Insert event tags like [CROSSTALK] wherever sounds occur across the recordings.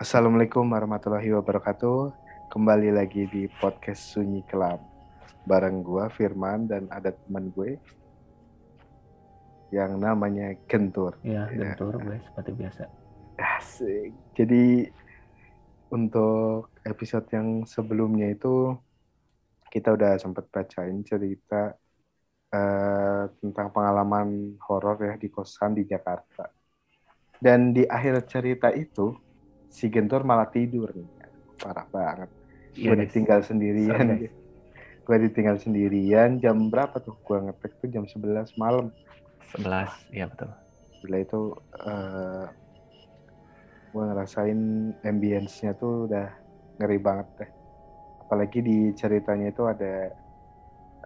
Assalamualaikum warahmatullahi wabarakatuh. Kembali lagi di podcast Sunyi Kelam. Bareng gue Firman dan ada teman gue yang namanya Gentur. Iya, Gentur gue seperti biasa. Asik. Jadi untuk episode yang sebelumnya itu kita udah sempat bacain cerita uh, tentang pengalaman horor ya di kosan di Jakarta. Dan di akhir cerita itu si Gentor malah tidur nih. Parah banget. Gue yes. ditinggal sendirian. Gue ditinggal sendirian jam berapa tuh? Gue ngetek tuh jam 11 malam. 11, iya betul. Gila itu uh, gue ngerasain ambience-nya tuh udah ngeri banget deh. Apalagi di ceritanya itu ada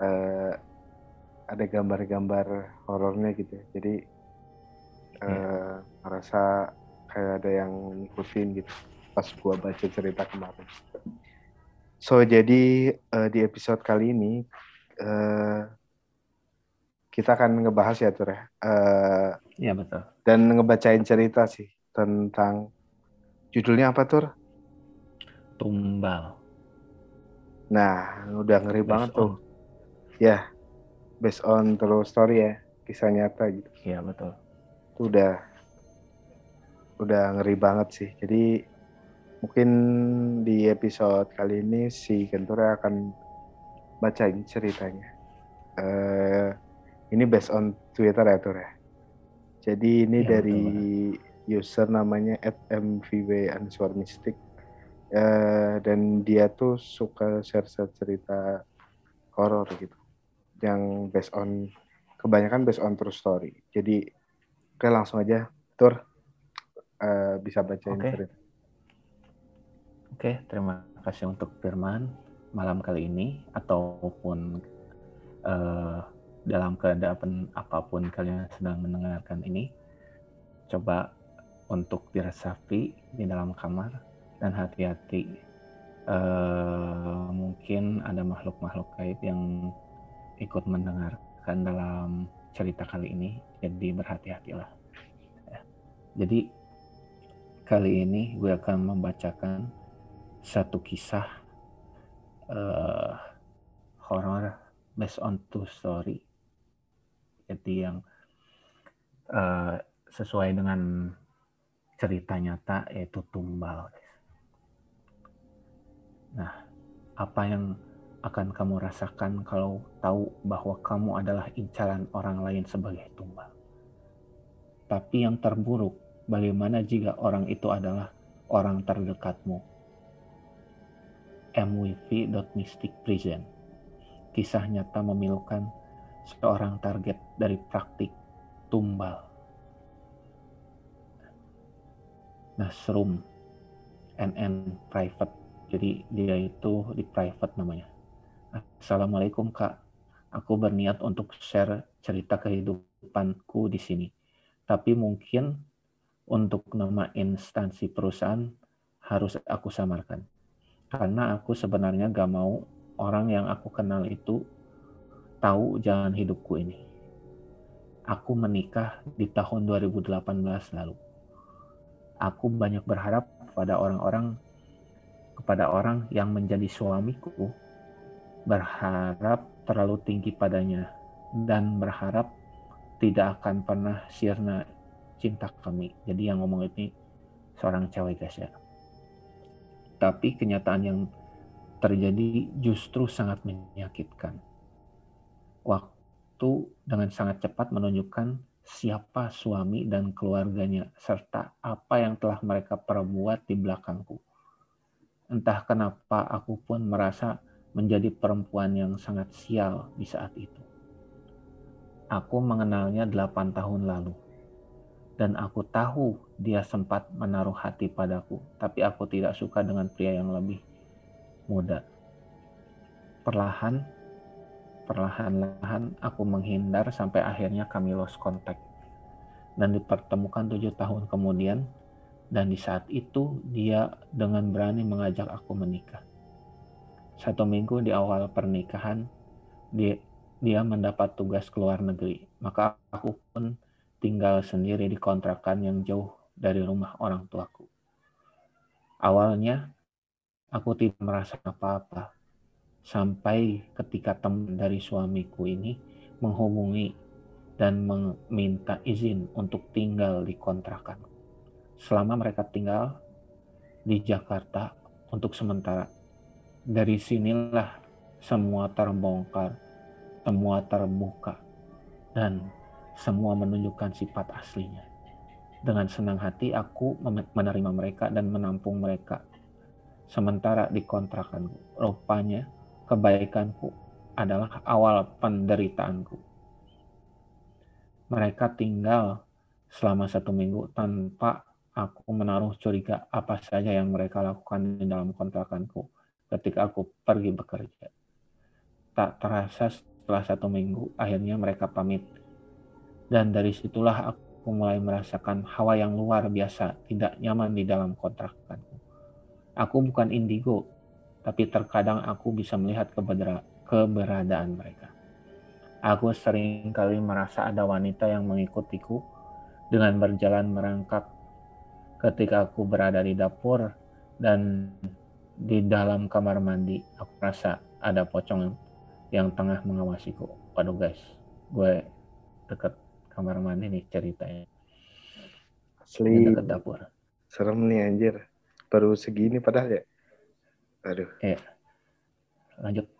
uh, ada gambar-gambar horornya gitu. ya. Jadi uh, yeah. ngerasa kayak ada yang ngikutin gitu pas gua baca cerita kemarin. So jadi uh, di episode kali ini uh, kita akan ngebahas ya Tur ya. Uh, iya betul. Dan ngebacain cerita sih tentang judulnya apa Tur? Tumbal. Nah udah ngeri based banget on. tuh. Ya, based on true story ya, kisah nyata gitu. Iya betul. Itu udah udah ngeri banget sih. Jadi mungkin di episode kali ini si Kentura akan bacain ceritanya. Uh, ini based on Twitter ya Tur ya. Jadi ini ya, dari betul. user namanya @mvw mystic uh, dan dia tuh suka share share cerita horor gitu, yang based on kebanyakan based on true story. Jadi oke langsung aja Tur uh, bisa bacain okay. cerita. Oke, okay, terima kasih untuk Firman malam kali ini ataupun uh, dalam keadaan apa pun kalian sedang mendengarkan ini, coba untuk diresapi di dalam kamar dan hati-hati. Uh, mungkin ada makhluk-makhluk gaib yang ikut mendengarkan dalam cerita kali ini, jadi berhati-hatilah. Ya. Jadi Kali ini gue akan membacakan satu kisah uh, horor based on true story. Jadi yang uh, sesuai dengan cerita nyata yaitu tumbal. Nah, apa yang akan kamu rasakan kalau tahu bahwa kamu adalah incaran orang lain sebagai tumbal? Tapi yang terburuk, Bagaimana jika orang itu adalah orang terdekatmu? MWV.Mystic Prison Kisah nyata memilukan seorang target dari praktik tumbal. Nasrum NN Private. Jadi dia itu di private namanya. Assalamualaikum kak. Aku berniat untuk share cerita kehidupanku di sini. Tapi mungkin untuk nama instansi perusahaan harus aku samarkan. Karena aku sebenarnya gak mau orang yang aku kenal itu tahu jalan hidupku ini. Aku menikah di tahun 2018 lalu. Aku banyak berharap pada orang-orang kepada orang yang menjadi suamiku berharap terlalu tinggi padanya dan berharap tidak akan pernah sirna cinta kami. Jadi yang ngomong ini seorang cewek guys ya. Tapi kenyataan yang terjadi justru sangat menyakitkan. Waktu dengan sangat cepat menunjukkan siapa suami dan keluarganya serta apa yang telah mereka perbuat di belakangku. Entah kenapa aku pun merasa menjadi perempuan yang sangat sial di saat itu. Aku mengenalnya 8 tahun lalu dan aku tahu dia sempat menaruh hati padaku, tapi aku tidak suka dengan pria yang lebih muda. Perlahan, perlahan-lahan aku menghindar sampai akhirnya kami lost contact dan dipertemukan tujuh tahun kemudian dan di saat itu dia dengan berani mengajak aku menikah. Satu minggu di awal pernikahan, dia, dia mendapat tugas ke luar negeri. Maka aku pun tinggal sendiri di kontrakan yang jauh dari rumah orang tuaku. Awalnya aku tidak merasa apa-apa sampai ketika teman dari suamiku ini menghubungi dan meminta izin untuk tinggal di kontrakan. Selama mereka tinggal di Jakarta untuk sementara. Dari sinilah semua terbongkar, semua terbuka, dan semua menunjukkan sifat aslinya. Dengan senang hati aku menerima mereka dan menampung mereka. Sementara di kontrakanku, rupanya kebaikanku adalah awal penderitaanku. Mereka tinggal selama satu minggu tanpa aku menaruh curiga apa saja yang mereka lakukan di dalam kontrakanku ketika aku pergi bekerja. Tak terasa setelah satu minggu, akhirnya mereka pamit. Dan dari situlah aku mulai merasakan hawa yang luar biasa, tidak nyaman di dalam kontrakanku. Aku bukan indigo, tapi terkadang aku bisa melihat keberadaan mereka. Aku sering kali merasa ada wanita yang mengikutiku dengan berjalan merangkak ketika aku berada di dapur dan di dalam kamar mandi. Aku rasa ada pocong yang tengah mengawasiku. Waduh guys, gue deket kamar mandi nih ceritanya. Asli. Deket dapur. Serem nih anjir. Baru segini padahal ya. Aduh. Eh, lanjut.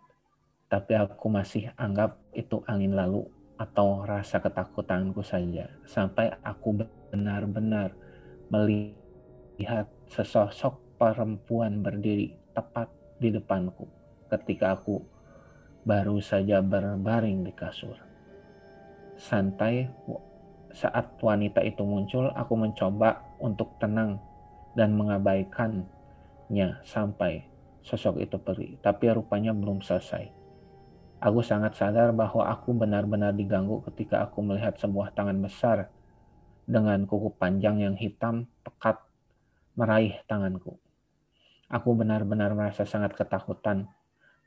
Tapi aku masih anggap itu angin lalu atau rasa ketakutanku saja. Sampai aku benar-benar melihat sesosok perempuan berdiri tepat di depanku ketika aku baru saja berbaring di kasur. Santai saat wanita itu muncul, aku mencoba untuk tenang dan mengabaikannya sampai sosok itu pergi, tapi rupanya belum selesai. Aku sangat sadar bahwa aku benar-benar diganggu ketika aku melihat sebuah tangan besar dengan kuku panjang yang hitam pekat meraih tanganku. Aku benar-benar merasa sangat ketakutan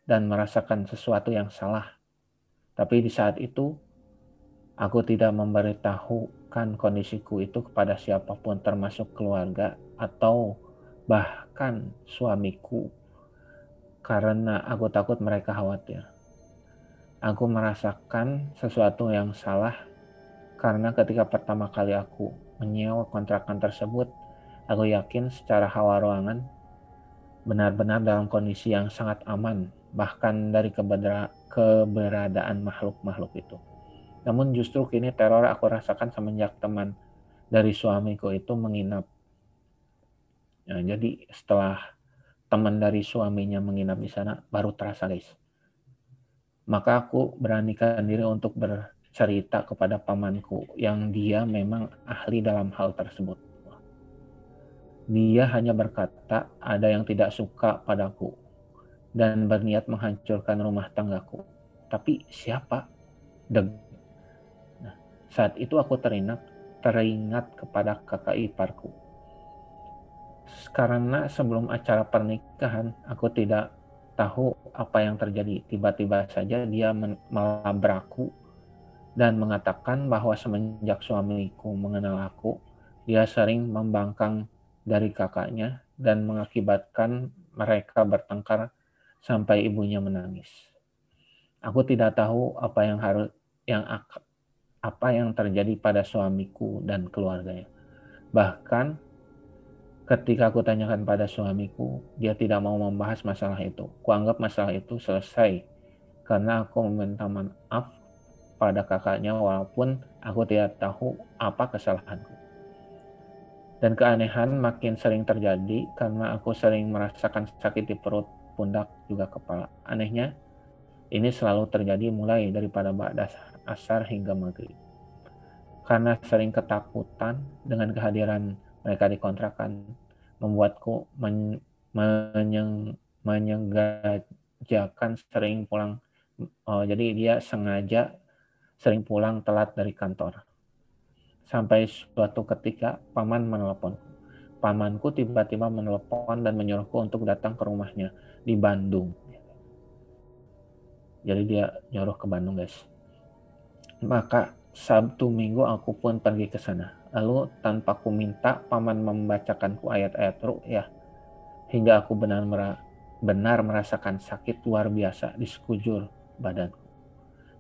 dan merasakan sesuatu yang salah. Tapi di saat itu, aku tidak memberitahukan kondisiku itu kepada siapa pun termasuk keluarga atau bahkan suamiku karena aku takut mereka khawatir. Aku merasakan sesuatu yang salah karena ketika pertama kali aku menyewa kontrakan tersebut, aku yakin secara hawa ruangan benar-benar dalam kondisi yang sangat aman, bahkan dari keberadaan makhluk-makhluk itu. Namun justru kini teror aku rasakan semenjak teman dari suamiku itu menginap. Nah, jadi setelah teman dari suaminya menginap di sana baru terasa guys. Maka aku beranikan diri untuk bercerita kepada pamanku yang dia memang ahli dalam hal tersebut. Dia hanya berkata ada yang tidak suka padaku dan berniat menghancurkan rumah tanggaku. Tapi siapa? Deg. Saat itu aku teringat teringat kepada kakak iparku karena sebelum acara pernikahan aku tidak tahu apa yang terjadi. Tiba-tiba saja dia melabrakku dan mengatakan bahwa semenjak suamiku mengenal aku, dia sering membangkang dari kakaknya dan mengakibatkan mereka bertengkar sampai ibunya menangis. Aku tidak tahu apa yang harus yang apa yang terjadi pada suamiku dan keluarganya. Bahkan Ketika aku tanyakan pada suamiku, dia tidak mau membahas masalah itu. Kuanggap masalah itu selesai karena aku meminta maaf pada kakaknya walaupun aku tidak tahu apa kesalahanku. Dan keanehan makin sering terjadi karena aku sering merasakan sakit di perut, pundak, juga kepala. Anehnya, ini selalu terjadi mulai daripada ba'da asar hingga maghrib. Karena sering ketakutan dengan kehadiran mereka dikontrakan membuatku men, menyeng, menyenggajakan sering pulang. Oh, jadi dia sengaja sering pulang telat dari kantor. Sampai suatu ketika paman menelpon. Pamanku tiba-tiba menelpon dan menyuruhku untuk datang ke rumahnya di Bandung. Jadi dia nyuruh ke Bandung, guys. Maka Sabtu Minggu aku pun pergi ke sana. Lalu tanpa ku minta, paman membacakanku ayat-ayat ru'yah hingga aku benar benar merasakan sakit luar biasa di sekujur badanku.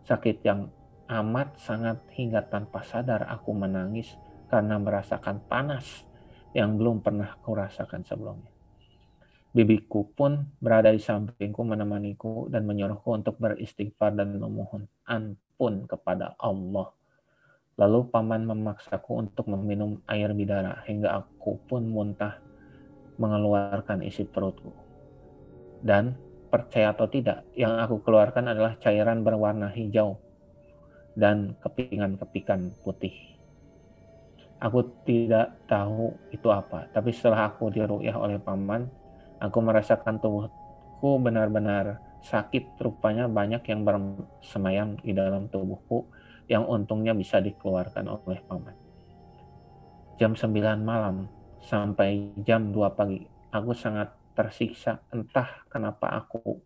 Sakit yang amat sangat hingga tanpa sadar aku menangis karena merasakan panas yang belum pernah kurasakan sebelumnya. Bibiku pun berada di sampingku menemaniku dan menyuruhku untuk beristighfar dan memohon ampun kepada Allah. Lalu paman memaksaku untuk meminum air bidara hingga aku pun muntah mengeluarkan isi perutku. Dan percaya atau tidak, yang aku keluarkan adalah cairan berwarna hijau dan kepingan-kepingan putih. Aku tidak tahu itu apa, tapi setelah aku diruyah oleh paman, aku merasakan tubuhku benar-benar sakit. Rupanya banyak yang bersemayam di dalam tubuhku yang untungnya bisa dikeluarkan oleh paman. Jam 9 malam sampai jam 2 pagi, aku sangat tersiksa. Entah kenapa aku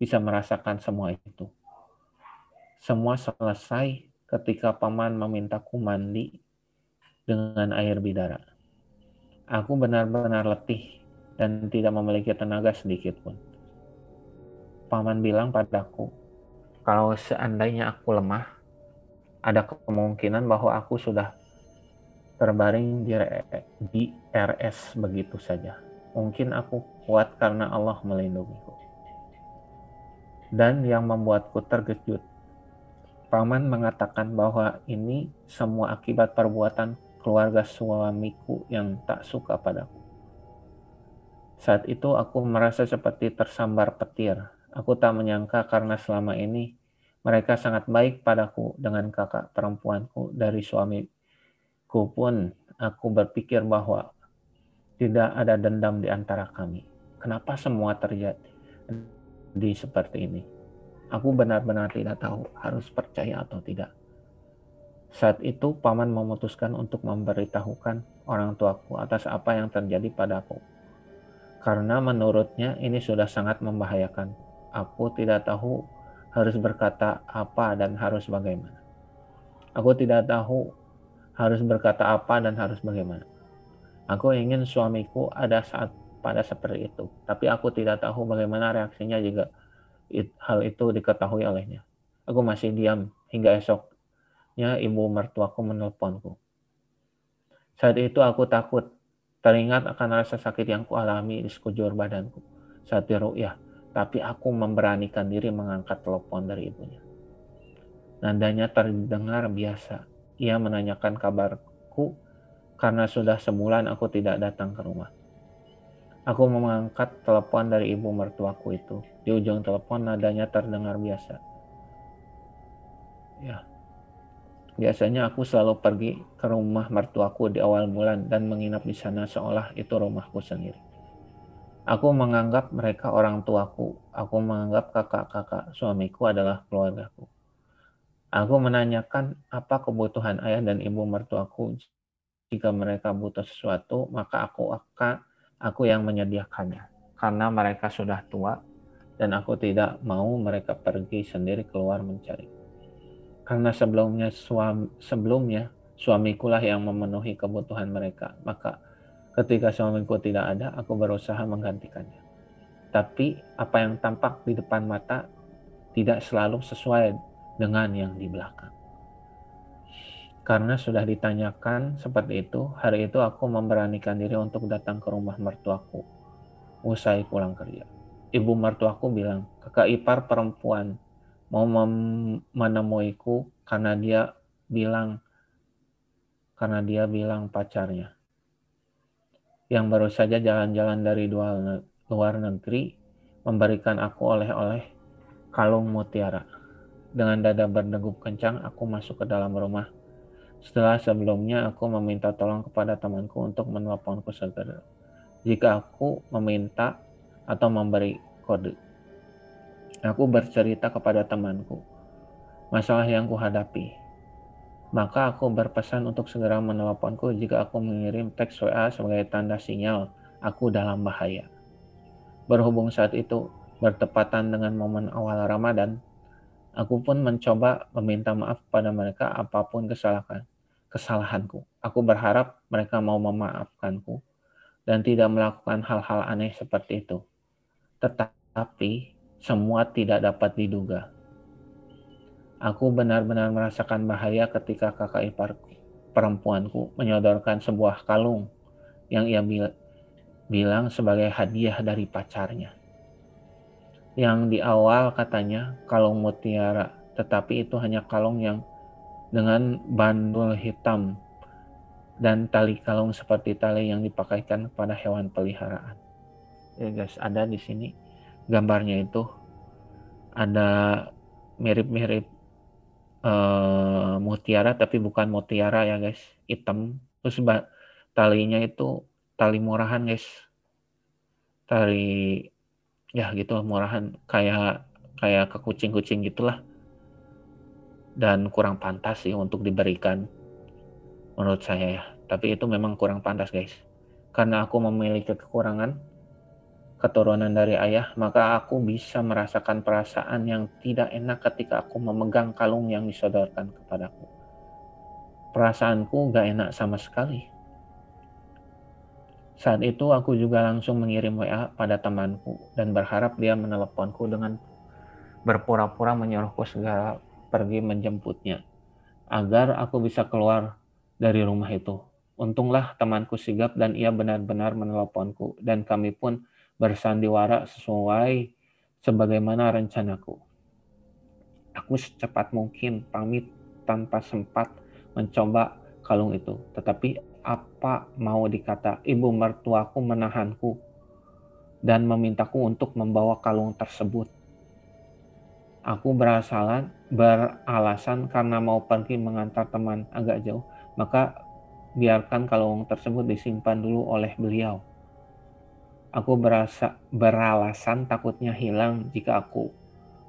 bisa merasakan semua itu. Semua selesai ketika paman memintaku mandi dengan air bidara. Aku benar-benar letih dan tidak memiliki tenaga sedikit pun. Paman bilang padaku, kalau seandainya aku lemah, ada kemungkinan bahwa aku sudah terbaring di, di RS begitu saja. Mungkin aku kuat karena Allah melindungiku. Dan yang membuatku terkejut Paman mengatakan bahwa ini semua akibat perbuatan keluarga suamiku yang tak suka padaku. Saat itu aku merasa seperti tersambar petir. Aku tak menyangka karena selama ini mereka sangat baik padaku dengan kakak perempuanku dari suamiku pun aku berpikir bahwa tidak ada dendam di antara kami. Kenapa semua terjadi di seperti ini? Aku benar-benar tidak tahu harus percaya atau tidak. Saat itu, paman memutuskan untuk memberitahukan orang tuaku atas apa yang terjadi padaku. Karena menurutnya ini sudah sangat membahayakan. Aku tidak tahu harus berkata apa dan harus bagaimana. Aku tidak tahu harus berkata apa dan harus bagaimana. Aku ingin suamiku ada saat pada seperti itu, tapi aku tidak tahu bagaimana reaksinya jika hal itu diketahui olehnya. Aku masih diam hingga esoknya ibu mertuaku menelponku. Saat itu aku takut, teringat akan rasa sakit yang kualami di sekujur badanku saat diru'yah, tapi aku memberanikan diri mengangkat telepon dari ibunya. Nandanya terdengar biasa. Ia menanyakan kabarku karena sudah sebulan aku tidak datang ke rumah. Aku mengangkat telepon dari ibu mertuaku itu. Di ujung telepon nadanya terdengar biasa. Ya. Biasanya aku selalu pergi ke rumah mertuaku di awal bulan dan menginap di sana seolah itu rumahku sendiri. Aku menganggap mereka orang tuaku. Aku menganggap kakak-kakak suamiku adalah keluargaku. Aku menanyakan apa kebutuhan ayah dan ibu mertuaku. Jika mereka butuh sesuatu, maka aku akan aku yang menyediakannya. Karena mereka sudah tua dan aku tidak mau mereka pergi sendiri keluar mencari. Karena sebelumnya suami, sebelumnya suamikulah yang memenuhi kebutuhan mereka. Maka ketika suamiku tidak ada, aku berusaha menggantikannya. Tapi apa yang tampak di depan mata tidak selalu sesuai dengan yang di belakang. Karena sudah ditanyakan seperti itu, hari itu aku memberanikan diri untuk datang ke rumah mertuaku usai pulang kerja. Ibu mertuaku bilang, kakak ipar perempuan mau menemuiku karena dia bilang karena dia bilang pacarnya yang baru saja jalan-jalan dari luar negeri memberikan aku oleh-oleh kalung mutiara. Dengan dada berdegup kencang, aku masuk ke dalam rumah setelah sebelumnya aku meminta tolong kepada temanku untuk menelponku segera jika aku meminta atau memberi kode. Aku bercerita kepada temanku masalah yang kuhadapi. Maka aku berpesan untuk segera menelponku jika aku mengirim teks WA sebagai tanda sinyal aku dalam bahaya. Berhubung saat itu bertepatan dengan momen awal Ramadan, aku pun mencoba meminta maaf pada mereka apa pun kesalahan kesalahanku. Aku berharap mereka mau memaafkanku. dan tidak melakukan hal-hal aneh seperti itu. Tetapi semua tidak dapat diduga. Aku benar-benar merasakan bahaya ketika kakak ipar perempuanku menyodorkan sebuah kalung yang ia bil bilang sebagai hadiah dari pacarnya. Yang di awal katanya kalung mutiara, tetapi itu hanya kalung yang dengan bandul hitam dan tali kalung seperti tali yang dipakaikan kepada hewan peliharaan. Ya guys, ada di sini gambarnya itu ada mirip-mirip uh, mutiara tapi bukan mutiara ya guys, hitam. Terus talinya itu tali murahan guys. Tali ya gitu murahan kayak kayak ke kucing-kucing gitulah. Dan kurang pantas sih untuk diberikan menurut saya ya. Tapi itu memang kurang pantas guys. Karena aku memiliki kekurangan keturunan dari ayah, maka aku bisa merasakan perasaan yang tidak enak ketika aku memegang kalung yang disodorkan kepadaku. Perasaanku gak enak sama sekali. Saat itu aku juga langsung mengirim WA pada temanku dan berharap dia meneleponku dengan berpura-pura menyuruhku segera pergi menjemputnya agar aku bisa keluar dari rumah itu. Untunglah temanku sigap dan ia benar-benar meneleponku dan kami pun bersandiwara sesuai sebagaimana rencanaku. Aku secepat mungkin pamit tanpa sempat mencoba kalung itu. Tetapi apa mau dikata ibu mertuaku menahanku dan memintaku untuk membawa kalung tersebut. Aku berasalan, beralasan karena mau pergi mengantar teman agak jauh, maka biarkan kalung tersebut disimpan dulu oleh beliau. Aku berasa beralasan takutnya hilang jika aku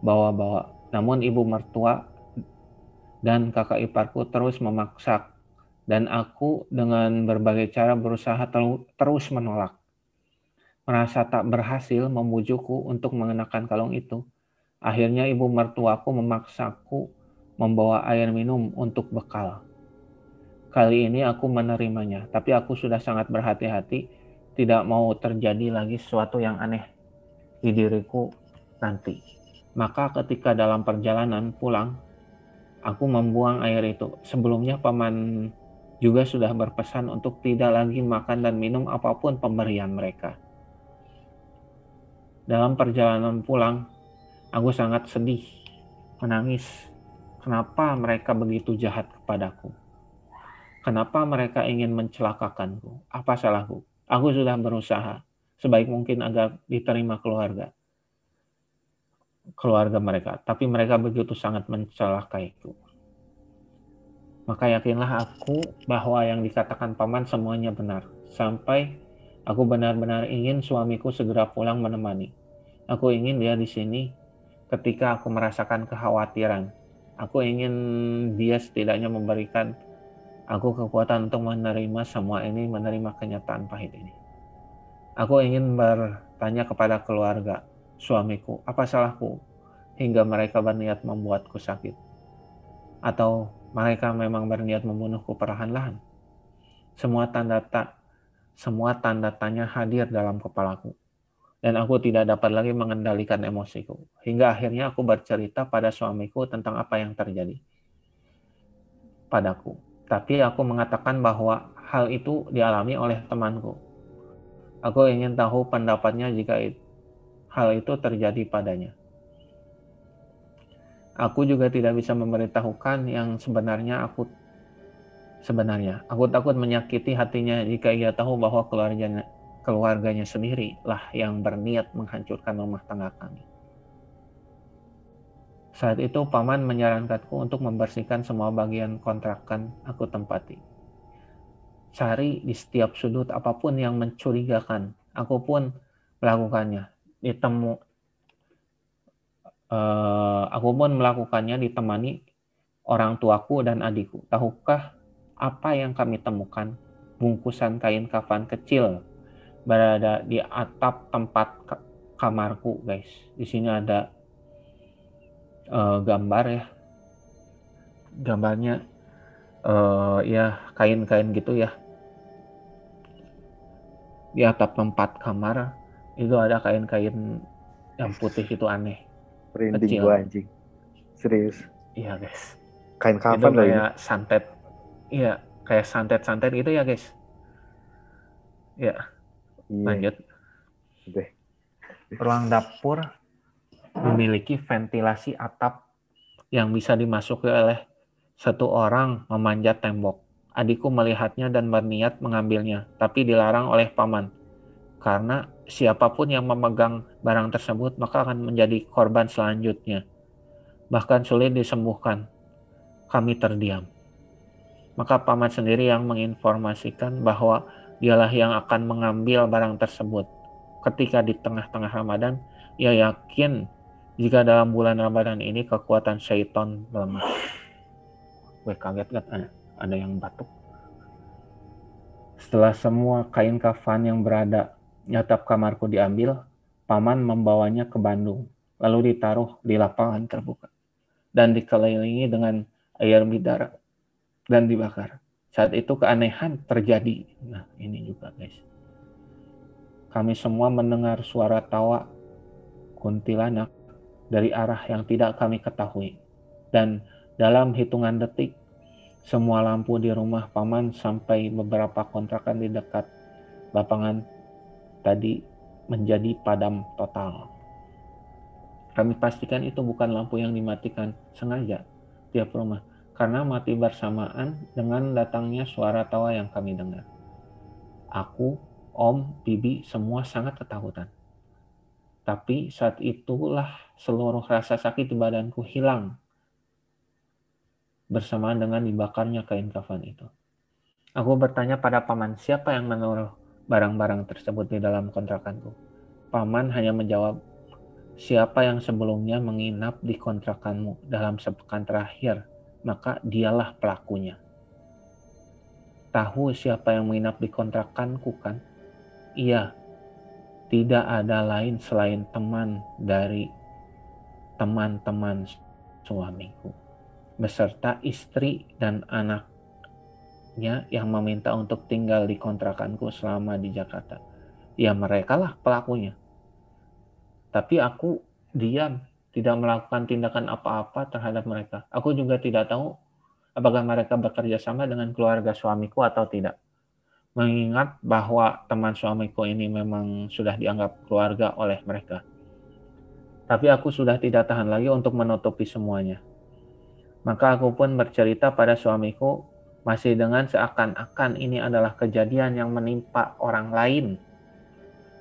bawa-bawa. Namun ibu mertua dan kakak iparku terus memaksa dan aku dengan berbagai cara berusaha terus menolak. Merasa tak berhasil membujukku untuk mengenakan kalung itu. Akhirnya ibu mertuaku memaksaku membawa air minum untuk bekal. Kali ini aku menerimanya, tapi aku sudah sangat berhati-hati tidak mau terjadi lagi sesuatu yang aneh di diriku nanti. Maka ketika dalam perjalanan pulang, aku membuang air itu. Sebelumnya paman juga sudah berpesan untuk tidak lagi makan dan minum apa pun pemberian mereka. Dalam perjalanan pulang, aku sangat sedih, menangis. Kenapa mereka begitu jahat kepadaku? Kenapa mereka ingin mencelakakanku? Apa salahku? Aku sudah berusaha sebaik mungkin agar diterima keluarga keluarga mereka, tapi mereka begitu sangat mencelakaiku. Maka yakinlah aku bahwa yang dikatakan paman semuanya benar, sampai aku benar-benar ingin suamiku segera pulang menemani. Aku ingin dia di sini ketika aku merasakan kekhawatiran. Aku ingin dia setidaknya memberikan Aku kekuatan untuk menerima semua ini, menerima kenyataan pahit ini. Aku ingin bertanya kepada keluarga, suamiku, apa salahku hingga mereka berniat membuatku sakit? Atau mereka memang berniat membunuhku perlahan-lahan? Semua tanda tak semua tanda tanya hadir dalam kepalaku. Dan aku tidak dapat lagi mengendalikan emosiku. Hingga akhirnya aku bercerita pada suamiku tentang apa yang terjadi padaku tapi aku mengatakan bahwa hal itu dialami oleh temanku. Aku ingin tahu pendapatnya jika hal itu terjadi padanya. Aku juga tidak bisa memberitahukan yang sebenarnya aku sebenarnya. Aku takut menyakiti hatinya jika ia tahu bahwa keluarganya keluarganya sendiri lah yang berniat menghancurkan rumah tangga kami. Saat itu paman menyarankanku untuk membersihkan semua bagian kontrakan aku tempati. Cari di setiap sudut apa pun yang mencurigakan. Aku pun melakukannya. Ditemu uh, aku pun melakukannya ditemani orang tuaku dan adikku. Tahukah apa yang kami temukan? Bungkusan kain kafan kecil berada di atap tempat kamarku, guys. Di sini ada uh, gambar ya gambarnya uh, ya kain-kain gitu ya di atap tempat kamar itu ada kain-kain yang putih itu aneh. Merinding Kecil. gua anjing. Serius. Iya guys. Kain itu kafan ini. kayak santet. Iya, kayak santet-santet gitu ya guys. Ya, Iya. lanjut. Deh. Ruang dapur memiliki ventilasi atap yang bisa dimasuki oleh satu orang memanjat tembok. Adikku melihatnya dan berniat mengambilnya, tapi dilarang oleh paman. Karena siapa pun yang memegang barang tersebut maka akan menjadi korban selanjutnya. Bahkan sulit disembuhkan. Kami terdiam. Maka paman sendiri yang menginformasikan bahwa dialah yang akan mengambil barang tersebut. Ketika di tengah-tengah Ramadan, ia yakin jika dalam bulan Ramadan ini kekuatan syaitan melemah. Gue kaget gak ada, yang batuk. Setelah semua kain kafan yang berada di atap kamarku diambil, paman membawanya ke Bandung, lalu ditaruh di lapangan terbuka dan dikelilingi dengan air bidara dan dibakar. Saat itu keanehan terjadi. Nah, ini juga guys. Kami semua mendengar suara tawa kuntilanak dari arah yang tidak kami ketahui. Dan dalam hitungan detik, semua lampu di rumah paman sampai beberapa kontrakan di dekat lapangan tadi menjadi padam total. Kami pastikan itu bukan lampu yang dimatikan sengaja tiap rumah, karena mati bersamaan dengan datangnya suara tawa yang kami dengar. Aku, Om, Bibi, semua sangat ketakutan. Tapi saat itulah seluruh rasa sakit di badanku hilang bersamaan dengan dibakarnya kain kafan itu. Aku bertanya pada paman siapa yang menaruh barang-barang tersebut di dalam kontrakanku. Paman hanya menjawab, siapa yang sebelumnya menginap di kontrakanmu dalam sepekan terakhir, maka dialah pelakunya. Tahu siapa yang menginap di kontrakanku kan? Iya, tidak ada lain selain teman dari teman-teman suamiku, beserta istri dan anaknya yang meminta untuk tinggal di kontrakanku selama di Jakarta. Ya mereka lah pelakunya. Tapi aku diam, tidak melakukan tindakan apa-apa terhadap mereka. Aku juga tidak tahu apakah mereka bekerja sama dengan keluarga suamiku atau tidak. Mengingat bahwa teman suamiku ini memang sudah dianggap keluarga oleh mereka. Tapi aku sudah tidak tahan lagi untuk menutupi semuanya. Maka aku pun bercerita pada suamiku masih dengan seakan-akan ini adalah kejadian yang menimpa orang lain.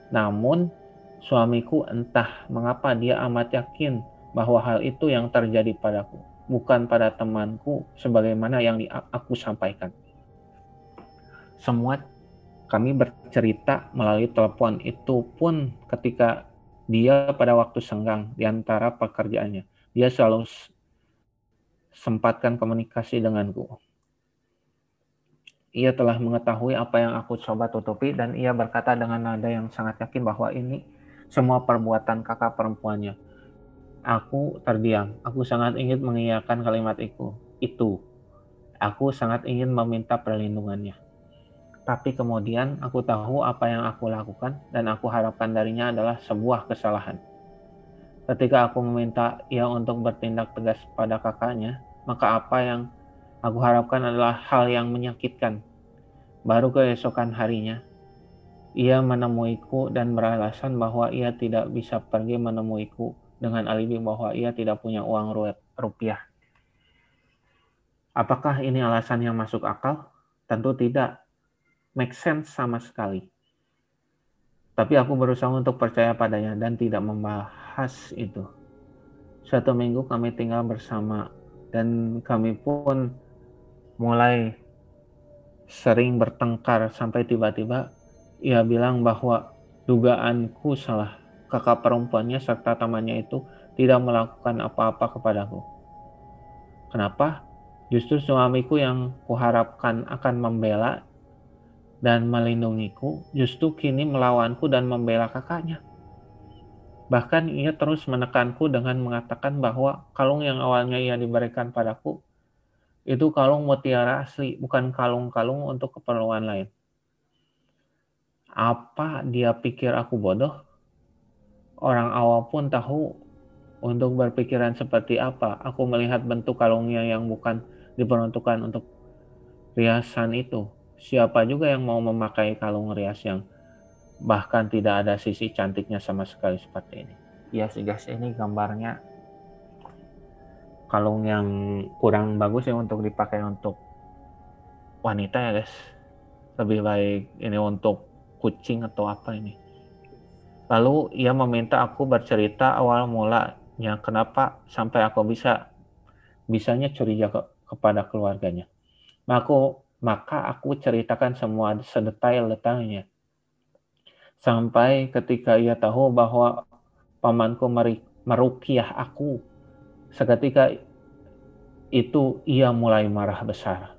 Namun suamiku entah mengapa dia amat yakin bahwa hal itu yang terjadi padaku, bukan pada temanku sebagaimana yang aku sampaikan. Semua kami bercerita melalui telepon itu pun ketika dia pada waktu senggang di antara pekerjaannya. Dia selalu sempatkan komunikasi denganku. Ia telah mengetahui apa yang aku coba tutupi dan ia berkata dengan nada yang sangat yakin bahwa ini semua perbuatan kakak perempuannya. Aku terdiam. Aku sangat ingin mengiyakan kalimat itu. Itu. Aku sangat ingin meminta perlindungannya. Tapi kemudian aku tahu apa yang aku lakukan dan aku harapkan darinya adalah sebuah kesalahan. Ketika aku meminta ia untuk bertindak tegas pada kakaknya, maka apa yang aku harapkan adalah hal yang menyakitkan. Baru keesokan harinya, ia menemuiku dan beralasan bahwa ia tidak bisa pergi menemuiku dengan alibi bahwa ia tidak punya uang rupiah. Apakah ini alasan yang masuk akal? Tentu tidak make sense sama sekali. Tapi aku berusaha untuk percaya padanya dan tidak membahas itu. Suatu minggu kami tinggal bersama dan kami pun mulai sering bertengkar sampai tiba-tiba ia bilang bahwa dugaanku salah. Kakak perempuannya serta temannya itu tidak melakukan apa-apa kepadaku. Kenapa? Justru suamiku yang kuharapkan akan membela dan melindungiku, justru kini melawanku dan membela kakaknya. Bahkan ia terus menekanku dengan mengatakan bahwa kalung yang awalnya ia diberikan padaku itu kalung mutiara asli, bukan kalung-kalung untuk keperluan lain. Apa dia pikir aku bodoh? Orang awam pun tahu untuk berpikiran seperti apa. Aku melihat bentuk kalungnya yang bukan diperuntukkan untuk riasan itu. Siapa juga yang mau memakai kalung rias yang bahkan tidak ada sisi cantiknya sama sekali seperti ini. Ya sih guys, ini gambarnya kalung yang kurang bagus ya untuk dipakai untuk wanita ya guys. Lebih baik ini untuk kucing atau apa ini. Lalu ia meminta aku bercerita awal mulanya kenapa sampai aku bisa bisanya curiga ke, kepada keluarganya. Maka aku, maka aku ceritakan semua sedetail-detailnya. Sampai ketika ia tahu bahwa pamanku merukiah aku, seketika itu ia mulai marah besar.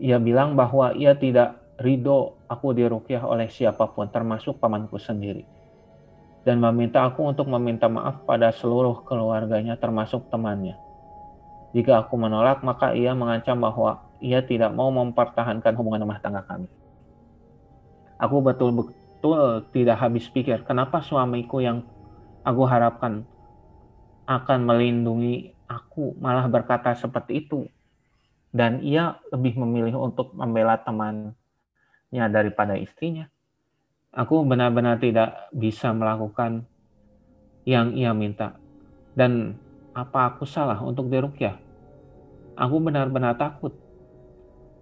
Ia bilang bahwa ia tidak ridho aku dirukiah oleh siapa pun, termasuk pamanku sendiri. Dan meminta aku untuk meminta maaf pada seluruh keluarganya, termasuk temannya. Jika aku menolak, maka ia mengancam bahwa ia tidak mau mempertahankan hubungan rumah tangga kami. Aku betul-betul tidak habis pikir, kenapa suamiku yang aku harapkan akan melindungi aku malah berkata seperti itu dan ia lebih memilih untuk membela temannya daripada istrinya. Aku benar-benar tidak bisa melakukan yang ia minta. Dan apa aku salah untuk dirukyah? Aku benar-benar takut.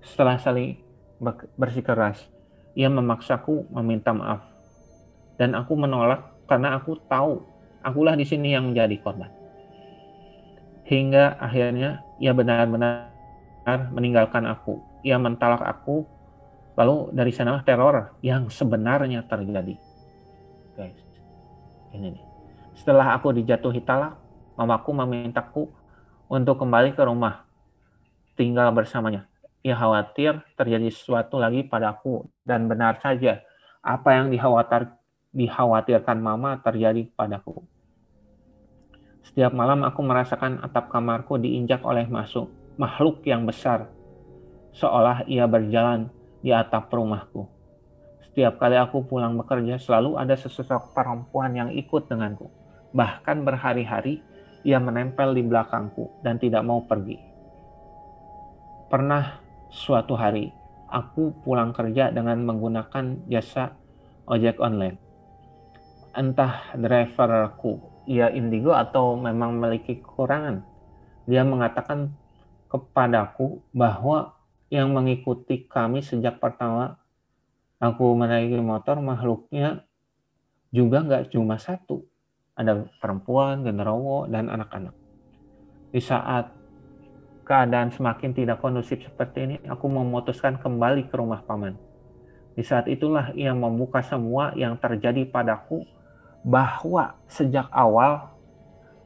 Setelah saling bersikeras, ia memaksaku meminta maaf. Dan aku menolak karena aku tahu akulah di sini yang menjadi korban. Hingga akhirnya ia benar-benar meninggalkan aku. Ia mentalak aku, lalu dari sana teror yang sebenarnya terjadi. Guys, ini nih. Setelah aku dijatuhi talak, mamaku memintaku untuk kembali ke rumah, tinggal bersamanya. Ia khawatir terjadi sesuatu lagi padaku, dan benar saja apa yang dikhawatir, dikhawatirkan mama terjadi padaku. Setiap malam aku merasakan atap kamarku diinjak oleh masuk makhluk yang besar, seolah ia berjalan di atap rumahku. Setiap kali aku pulang bekerja, selalu ada sesosok perempuan yang ikut denganku. Bahkan berhari-hari, ia menempel di belakangku dan tidak mau pergi. Pernah suatu hari, aku pulang kerja dengan menggunakan jasa ojek online. Entah driverku ia indigo atau memang memiliki kekurangan. Dia mengatakan kepadaku bahwa yang mengikuti kami sejak pertama aku menaiki motor makhluknya juga nggak cuma satu. Ada perempuan, genderuwo, dan anak-anak. Di saat keadaan semakin tidak kondusif seperti ini, aku memutuskan kembali ke rumah paman. Di saat itulah ia membuka semua yang terjadi padaku bahwa sejak awal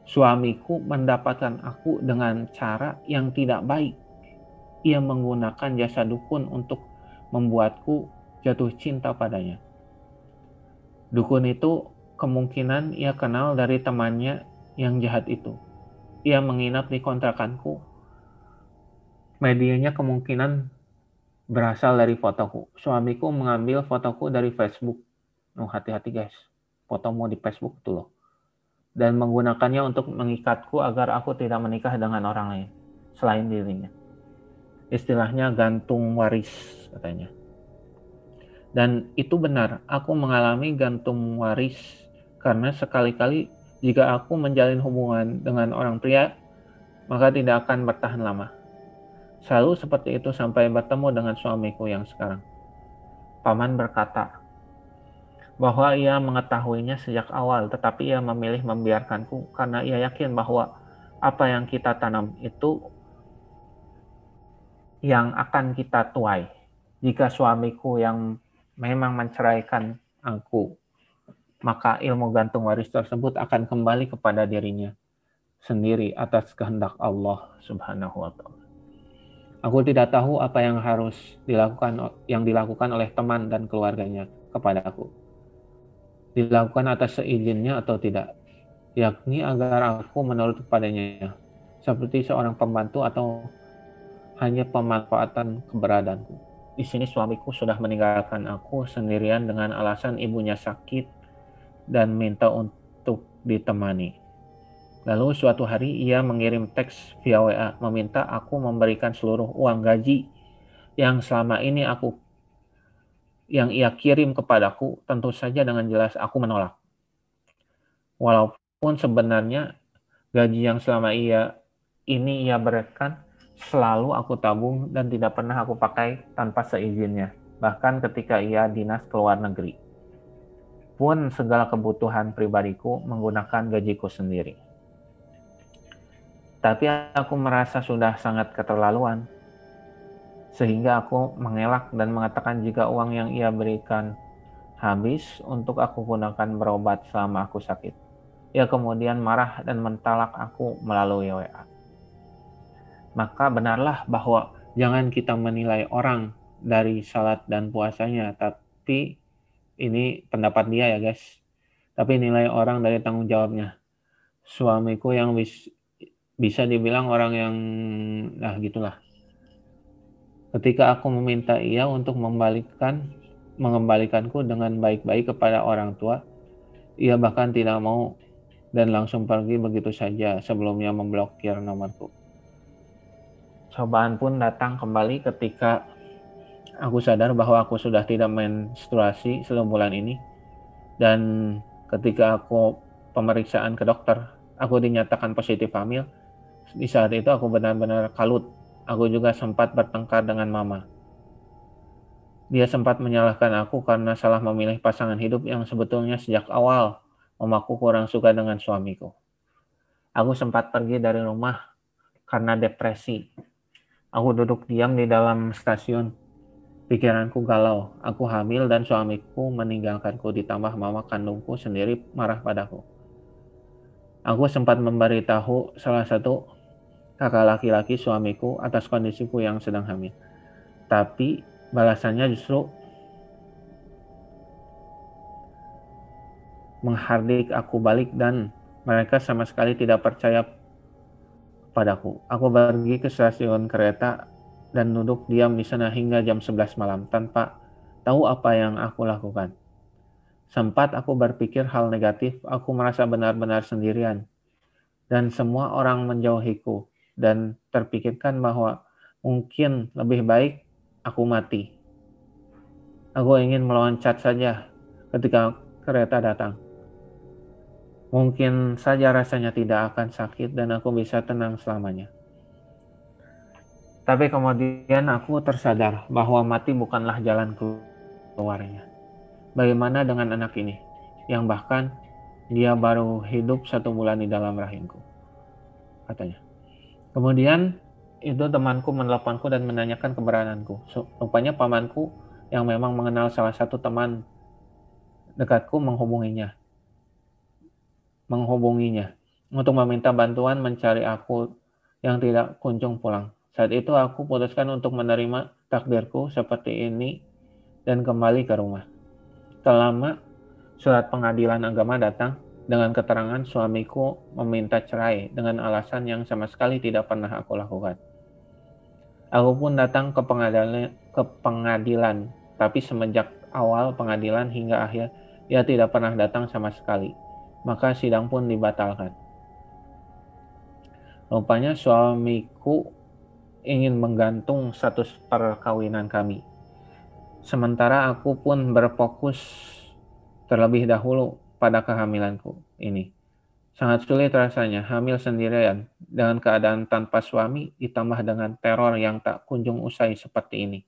Suamiku mendapatkan aku dengan cara yang tidak baik. Ia menggunakan jasa dukun untuk membuatku jatuh cinta padanya. Dukun itu kemungkinan ia kenal dari temannya yang jahat itu. Ia menginap di kontrakanku. Medianya kemungkinan berasal dari fotoku. Suamiku mengambil fotoku dari Facebook. Oh, hati-hati guys. Fotomu di Facebook tuh loh dan menggunakannya untuk mengikatku agar aku tidak menikah dengan orang lain selain dirinya. Istilahnya gantung waris katanya. Dan itu benar, aku mengalami gantung waris karena sekali-kali jika aku menjalin hubungan dengan orang pria, maka tidak akan bertahan lama. Selalu seperti itu sampai bertemu dengan suamiku yang sekarang. Paman berkata, bahwa ia mengetahuinya sejak awal, tetapi ia memilih membiarkanku karena ia yakin bahwa apa yang kita tanam itu yang akan kita tuai. Jika suamiku yang memang menceraikan aku, maka ilmu gantung waris tersebut akan kembali kepada dirinya sendiri atas kehendak Allah Subhanahu wa taala. Aku tidak tahu apa yang harus dilakukan yang dilakukan oleh teman dan keluarganya kepada aku dilakukan atas seizinnya atau tidak, yakni agar aku menurut kepadanya, seperti seorang pembantu atau hanya pemanfaatan keberadaanku. di sini suamiku sudah meninggalkan aku sendirian dengan alasan ibunya sakit dan minta untuk ditemani. Lalu suatu hari ia mengirim teks via WA meminta aku memberikan seluruh uang gaji yang selama ini aku yang ia kirim kepadaku tentu saja dengan jelas aku menolak. Walaupun sebenarnya gaji yang selama ia ini ia berikan selalu aku tabung dan tidak pernah aku pakai tanpa seizinnya, bahkan ketika ia dinas ke luar negeri. Pun segala kebutuhan pribadiku menggunakan gajiku sendiri. Tapi aku merasa sudah sangat keterlaluan, sehingga aku mengelak dan mengatakan jika uang yang ia berikan habis untuk aku gunakan berobat selama aku sakit. Ia kemudian marah dan mentalak aku melalui WA. Maka benarlah bahwa jangan kita menilai orang dari salat dan puasanya, tapi ini pendapat dia ya guys. Tapi nilai orang dari tanggung jawabnya. Suamiku yang bis, bisa dibilang orang yang nah gitulah. Ketika aku meminta ia untuk membalikan mengembalikanku dengan baik-baik kepada orang tua, ia bahkan tidak mau dan langsung pergi begitu saja sebelumnya memblokir nomorku. Cobaan pun datang kembali ketika aku sadar bahwa aku sudah tidak menstruasi selama bulan ini dan ketika aku pemeriksaan ke dokter, aku dinyatakan positif hamil di saat itu aku benar-benar kalut. Aku juga sempat bertengkar dengan mama. Dia sempat menyalahkan aku karena salah memilih pasangan hidup yang sebetulnya sejak awal mamaku kurang suka dengan suamiku. Aku sempat pergi dari rumah karena depresi. Aku duduk diam di dalam stasiun. Pikiranku galau. Aku hamil dan suamiku meninggalkanku ditambah mama kandungku sendiri marah padaku. Aku sempat memberitahu salah satu kakak laki-laki suamiku atas kondisiku yang sedang hamil. Tapi balasannya justru menghardik aku balik dan mereka sama sekali tidak percaya padaku. Aku pergi ke stasiun kereta dan duduk diam di sana hingga jam 11 malam tanpa tahu apa yang aku lakukan. Sempat aku berpikir hal negatif, aku merasa benar-benar sendirian. Dan semua orang menjauhiku dan terpikirkan bahwa mungkin lebih baik aku mati. Aku ingin meloncat saja ketika kereta datang. Mungkin saja rasanya tidak akan sakit dan aku bisa tenang selamanya. Tapi kemudian aku tersadar bahwa mati bukanlah jalan keluarnya. Bagaimana dengan anak ini, yang bahkan dia baru hidup satu bulan di dalam rahimku, katanya. Kemudian itu temanku meneleponku dan menanyakan keberadaanku. Rupanya pamanku yang memang mengenal salah satu teman dekatku menghubunginya. Menghubunginya untuk meminta bantuan mencari aku yang tidak kunjung pulang. Saat itu aku putuskan untuk menerima takdirku seperti ini dan kembali ke rumah. Selama surat pengadilan agama datang, dengan keterangan suamiku meminta cerai dengan alasan yang sama sekali tidak pernah aku lakukan. Aku pun datang ke pengadilan, ke pengadilan tapi semenjak awal pengadilan hingga akhir ia tidak pernah datang sama sekali. Maka sidang pun dibatalkan. Rupanya suamiku ingin menggantung status perkawinan kami. Sementara aku pun berfokus terlebih dahulu pada kehamilanku ini. Sangat sulit rasanya hamil sendirian dengan keadaan tanpa suami ditambah dengan teror yang tak kunjung usai seperti ini.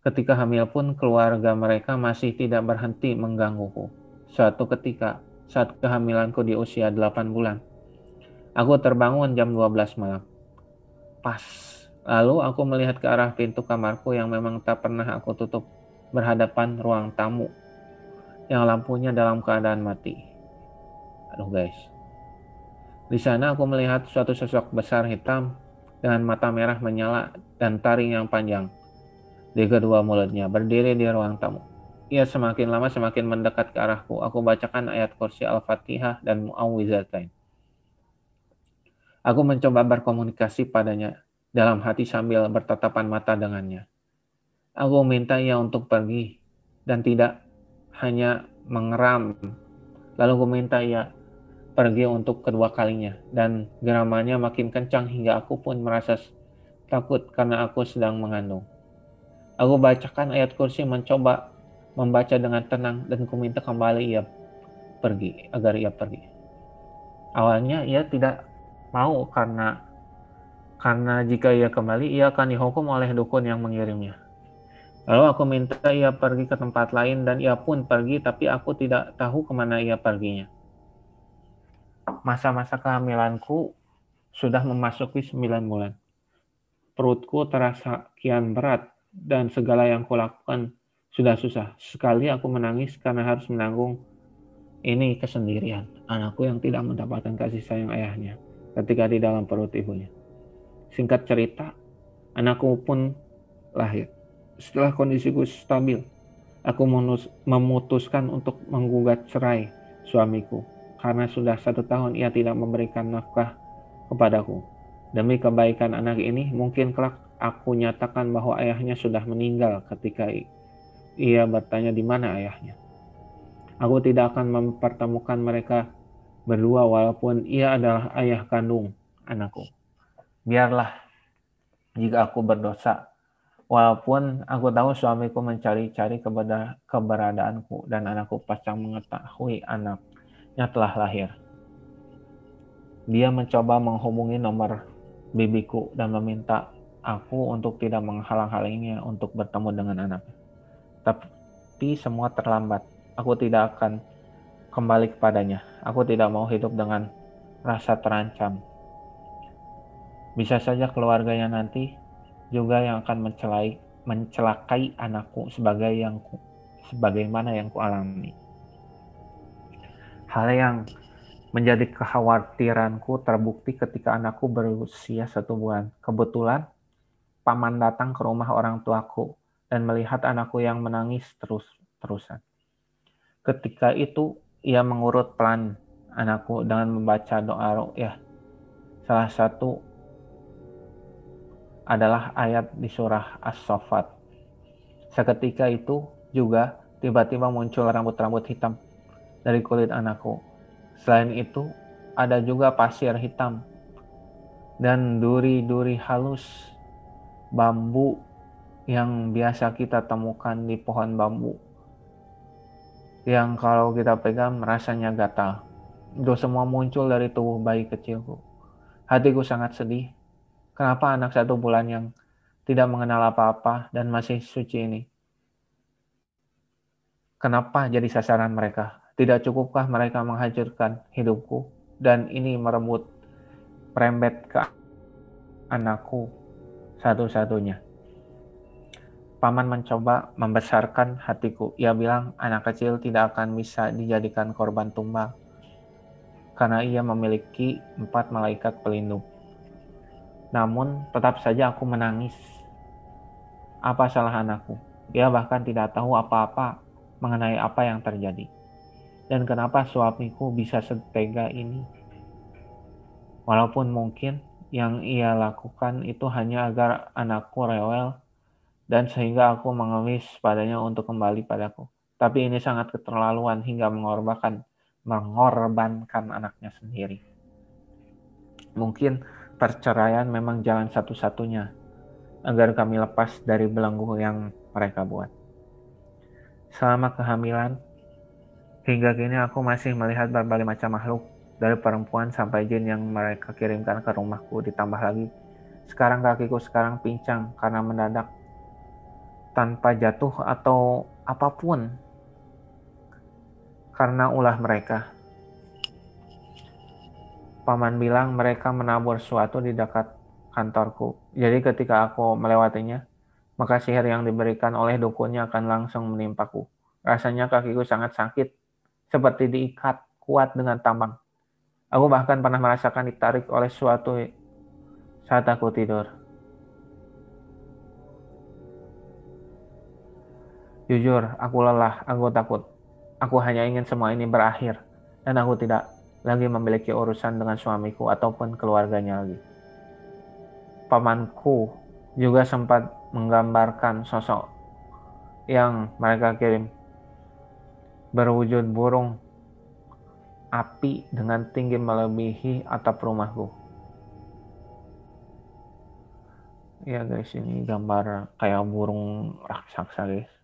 Ketika hamil pun keluarga mereka masih tidak berhenti menggangguku. Suatu ketika saat kehamilanku di usia 8 bulan, aku terbangun jam 12 malam. Pas. Lalu aku melihat ke arah pintu kamarku yang memang tak pernah aku tutup berhadapan ruang tamu yang lampunya dalam keadaan mati. Aduh guys. Di sana aku melihat suatu sosok besar hitam dengan mata merah menyala dan taring yang panjang di kedua mulutnya berdiri di ruang tamu. Ia semakin lama semakin mendekat ke arahku. Aku bacakan ayat kursi Al-Fatihah dan Mu'awwizatain. Aku mencoba berkomunikasi padanya dalam hati sambil bertatapan mata dengannya. Aku minta ia untuk pergi dan tidak hanya mengeram. Lalu aku minta ia pergi untuk kedua kalinya dan geramannya makin kencang hingga aku pun merasa takut karena aku sedang mengandung. Aku bacakan ayat kursi mencoba membaca dengan tenang dan ku minta kembali ia pergi agar ia pergi. Awalnya ia tidak mau karena karena jika ia kembali ia akan dihukum oleh dukun yang mengirimnya. Lalu aku minta ia pergi ke tempat lain dan ia pun pergi, tapi aku tidak tahu ke mana ia perginya. Masa-masa kehamilanku sudah memasuki sembilan bulan. Perutku terasa kian berat dan segala yang kulakukan sudah susah. Sekali aku menangis karena harus menanggung ini kesendirian. Anakku yang tidak mendapatkan kasih sayang ayahnya ketika di dalam perut ibunya. Singkat cerita, anakku pun lahir setelah kondisiku stabil, aku memutuskan untuk menggugat cerai suamiku karena sudah satu tahun ia tidak memberikan nafkah kepadaku. Demi kebaikan anak ini, mungkin kelak aku nyatakan bahwa ayahnya sudah meninggal ketika ia bertanya di mana ayahnya. Aku tidak akan mempertemukan mereka berdua walaupun ia adalah ayah kandung anakku. Biarlah jika aku berdosa Walaupun aku tahu suamiku mencari-cari keberadaanku dan anakku pasang mengetahui anaknya telah lahir. Dia mencoba menghubungi nomor bibiku dan meminta aku untuk tidak menghalang-halanginya untuk bertemu dengan anaknya. Tapi semua terlambat. Aku tidak akan kembali kepadanya. Aku tidak mau hidup dengan rasa terancam. Bisa saja keluarganya nanti juga yang akan mencelai, mencelakai anakku sebagai yang ku, sebagaimana yang kualami. Hal yang menjadi kekhawatiranku terbukti ketika anakku berusia satu bulan. Kebetulan paman datang ke rumah orang tuaku dan melihat anakku yang menangis terus-terusan. Ketika itu ia mengurut pelan anakku dengan membaca doa ya Salah satu adalah ayat di surah As-Saffat. Seketika itu juga tiba-tiba muncul rambut-rambut hitam dari kulit anakku. Selain itu, ada juga pasir hitam dan duri-duri halus bambu yang biasa kita temukan di pohon bambu. Yang kalau kita pegang rasanya gatal. Itu semua muncul dari tubuh bayi kecilku. Hatiku sangat sedih Kenapa anak satu bulan yang tidak mengenal apa-apa dan masih suci ini? Kenapa jadi sasaran mereka? Tidak cukupkah mereka menghancurkan hidupku dan ini merebut perembet ke anakku satu-satunya? Paman mencoba membesarkan hatiku. Ia bilang anak kecil tidak akan bisa dijadikan korban tumbal karena ia memiliki empat malaikat pelindung. Namun tetap saja aku menangis. Apa salah anakku? Dia bahkan tidak tahu apa-apa mengenai apa yang terjadi. Dan kenapa suamiku bisa setega ini? Walaupun mungkin yang ia lakukan itu hanya agar anakku rewel dan sehingga aku mengemis padanya untuk kembali padaku. Tapi ini sangat keterlaluan hingga mengorbankan mengorbankan anaknya sendiri. Mungkin perceraian memang jalan satu-satunya agar kami lepas dari belenggu yang mereka buat. Selama kehamilan, hingga kini aku masih melihat berbagai macam makhluk dari perempuan sampai jin yang mereka kirimkan ke rumahku ditambah lagi sekarang kakiku sekarang pincang karena mendadak tanpa jatuh atau apa pun karena ulah mereka paman bilang mereka menabur sesuatu di dekat kantorku. Jadi ketika aku melewatinya, maka sihir yang diberikan oleh dukunnya akan langsung menimpaku. Rasanya kakiku sangat sakit, seperti diikat kuat dengan tambang. Aku bahkan pernah merasakan ditarik oleh sesuatu saat aku tidur. Jujur, aku lelah, aku takut. Aku hanya ingin semua ini berakhir, dan aku tidak lagi memiliki urusan dengan suamiku ataupun keluarganya lagi. Pamanku juga sempat menggambarkan sosok yang mereka kirim berwujud burung api dengan tinggi melebihi atap rumahku. Ya guys, ini gambar kayak burung raksasa guys.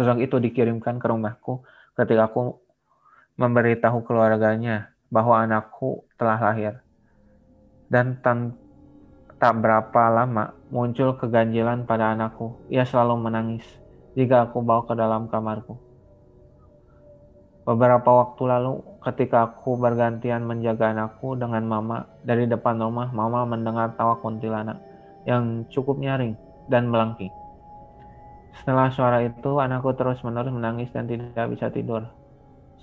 Sosok itu dikirimkan ke rumahku ketika aku memberitahu keluarganya bahwa anakku telah lahir. Dan tak berapa lama muncul keganjilan pada anakku. Ia selalu menangis jika aku bawa ke dalam kamarku. Beberapa waktu lalu, ketika aku bergantian menjaga anakku dengan mama dari depan rumah, mama mendengar tawa kuntilanak yang cukup nyaring dan melengking. Setelah suara itu, anakku terus-menerus menangis dan tidak bisa tidur.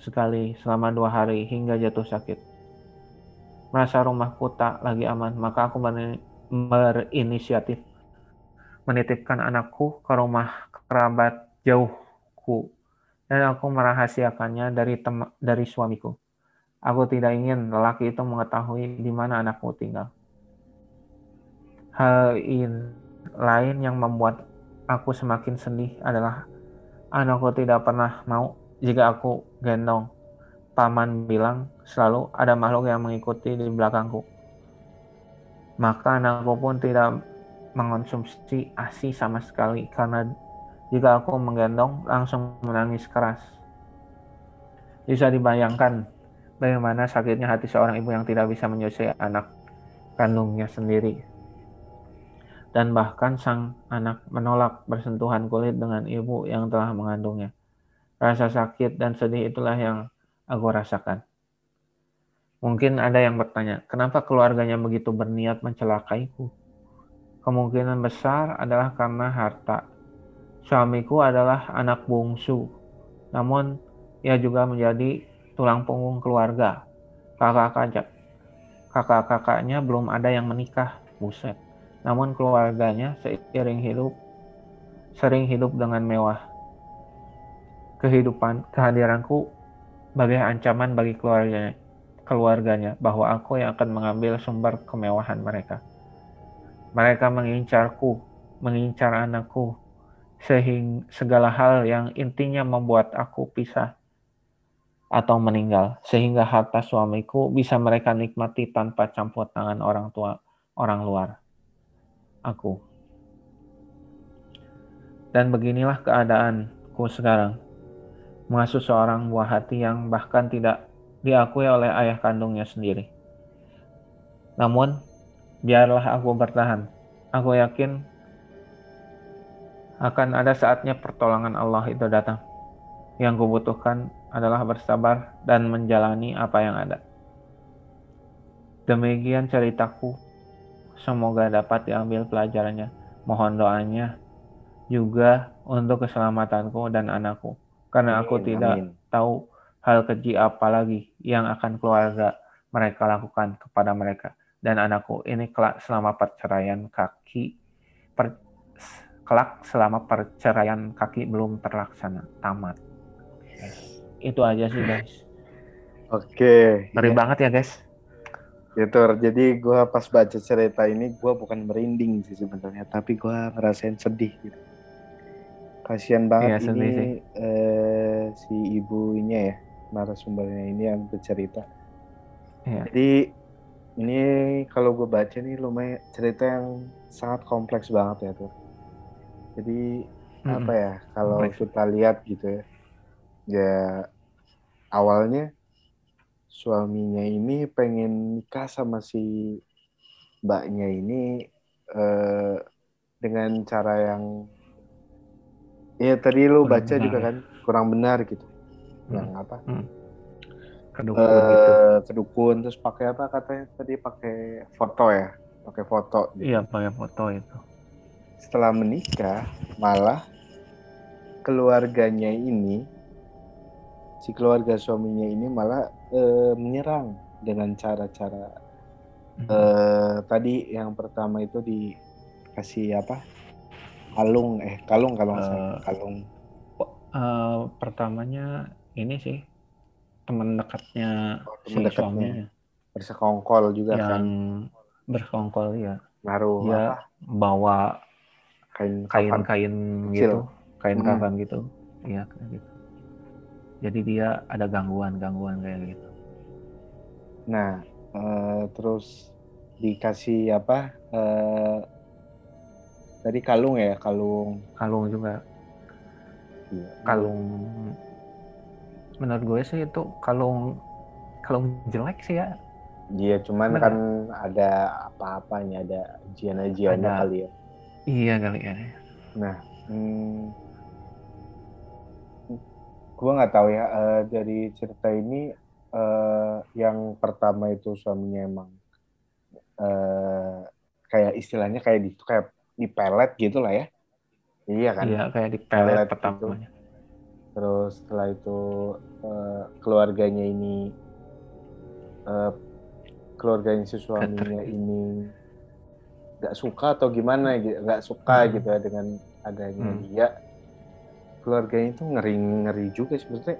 Sekali selama dua hari hingga jatuh sakit. Merasa rumahku tak lagi aman, maka aku berinisiatif menitipkan anakku ke rumah kerabat jauhku dan aku merahasiakannya dari dari suamiku. Aku tidak ingin lelaki itu mengetahui di mana anakku tinggal. Hal in, lain yang membuat aku semakin sedih adalah anakku tidak pernah mau jika aku gendong. Paman bilang selalu ada makhluk yang mengikuti di belakangku. Maka anakku pun tidak mengonsumsi ASI sama sekali karena jika aku menggendong, langsung menangis keras. Bisa dibayangkan bagaimana sakitnya hati seorang ibu yang tidak bisa menyusui anak kandungnya sendiri. Dan bahkan sang anak menolak bersentuhan kulit dengan ibu yang telah mengandungnya. Rasa sakit dan sedih itulah yang aku rasakan. Mungkin ada yang bertanya, kenapa keluarganya begitu berniat mencelakaiku? Kemungkinan besar adalah karena harta Suamiku adalah anak bungsu, namun ia juga menjadi tulang punggung keluarga. Kakak-kakak kakak-kakaknya belum ada yang menikah, buset. Namun keluarganya seiring hidup sering hidup dengan mewah. Kehidupan kehadiranku bagai ancaman bagi keluarganya, keluarganya bahwa aku yang akan mengambil sumber kemewahan mereka. Mereka mengincarku, mengincar anakku, sehingga segala hal yang intinya membuat aku pisah atau meninggal sehingga harta suamiku bisa mereka nikmati tanpa campur tangan orang tua orang luar aku dan beginilah keadaanku sekarang mengasuh seorang buah hati yang bahkan tidak diakui oleh ayah kandungnya sendiri namun biarlah aku bertahan aku yakin akan ada saatnya pertolongan Allah itu datang. Yang kubutuhkan adalah bersabar dan menjalani apa yang ada. Demikian ceritaku. Semoga dapat diambil pelajarannya. Mohon doanya juga untuk keselamatanku dan anakku. Karena aku tidak amin. tahu hal keji apa lagi yang akan keluarga mereka lakukan kepada mereka. Dan anakku ini kelak selama perceraian kaki per, kelak selama perceraian kaki belum terlaksana tamat. Itu aja sih guys. Oke. Ngeri ya. banget ya guys. Gitu. Jadi gue pas baca cerita ini gue bukan merinding sih sebenarnya, tapi gue ngerasain sedih gitu. Kasihan banget iya, ini eh, si ibunya ya narasumbernya ini yang bercerita. Iya. Jadi ini kalau gue baca nih lumayan cerita yang sangat kompleks banget ya tuh jadi hmm. apa ya kalau kita lihat gitu ya, ya awalnya suaminya ini pengen nikah sama si mbaknya ini eh, dengan cara yang ya tadi kurang baca benar. juga kan kurang benar gitu. Hmm. Yang apa? Hmm. Kedukun uh, gitu. Kedukun terus pakai apa katanya tadi pakai foto ya, pakai foto. Gitu. Iya pakai foto itu setelah menikah malah keluarganya ini si keluarga suaminya ini malah e, menyerang dengan cara-cara hmm. e, tadi yang pertama itu dikasih apa? Kalung eh kalung kalau uh, kalung. uh, pertamanya ini sih teman dekatnya oh, teman si dekatnya. suaminya. Bersekongkol juga yang kan? bersekongkol ya ngaruh dia apa? bawa kain kain kain gitu kain Hmm. kafan gitu. Kayak gitu jadi dia ada gangguan-gangguan kayak gitu Nah, eh, terus dikasih apa? eh, tadi kalung ya, kalung. kalung juga Iya. kalung menurut gue sih itu kalung kalung jelek sih ya Iya, cuman Bener. kan ada apa-apanya, ada ujian-ujiannya Ada. kali ya. iya kali ya Hmm, gua nggak tahu ya eh, dari cerita ini eh, yang pertama itu suaminya emang eh, kayak istilahnya kayak di kayak di pelet gitu lah ya. Iya kan. iya kayak di Pelet pelet gitu. pertamanya Terus setelah itu eh, keluarganya ini eh, keluarganya si suaminya ini nggak suka atau gimana gitu, nggak suka Hmm. gitu ya dengan adanya Hmm. dia. Keluarganya itu ngeri ngeri juga sebetulnya.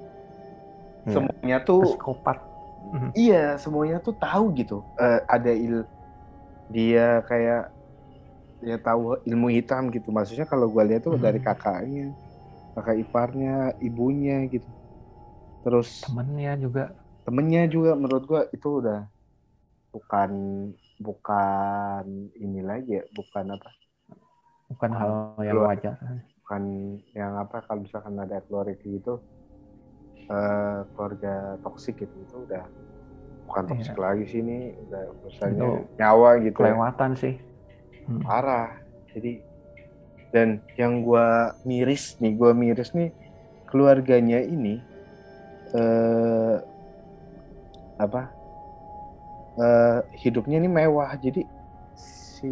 Iya. Semuanya tuh psikopat Mhm. iya semuanya tuh tahu gitu. Eh, ada il dia kayak ya tahu ilmu hitam gitu. Maksudnya kalau gua lihat tuh Hmm. dari kakaknya, kakak iparnya, ibunya gitu. Terus temennya juga temennya juga menurut gua itu udah bukan bukan ini lagi ya, bukan apa? bukan hal yang wajar Bukan yang apa kalau misalkan ada keluarga gitu eh, keluarga toksik gitu itu udah bukan Iya. toksik lagi sih ini udah Itu nyawa gitu ya. kelewatan sih Hmm. parah jadi dan yang gua miris nih gua miris nih keluarganya ini eh apa eh hidupnya ini mewah jadi si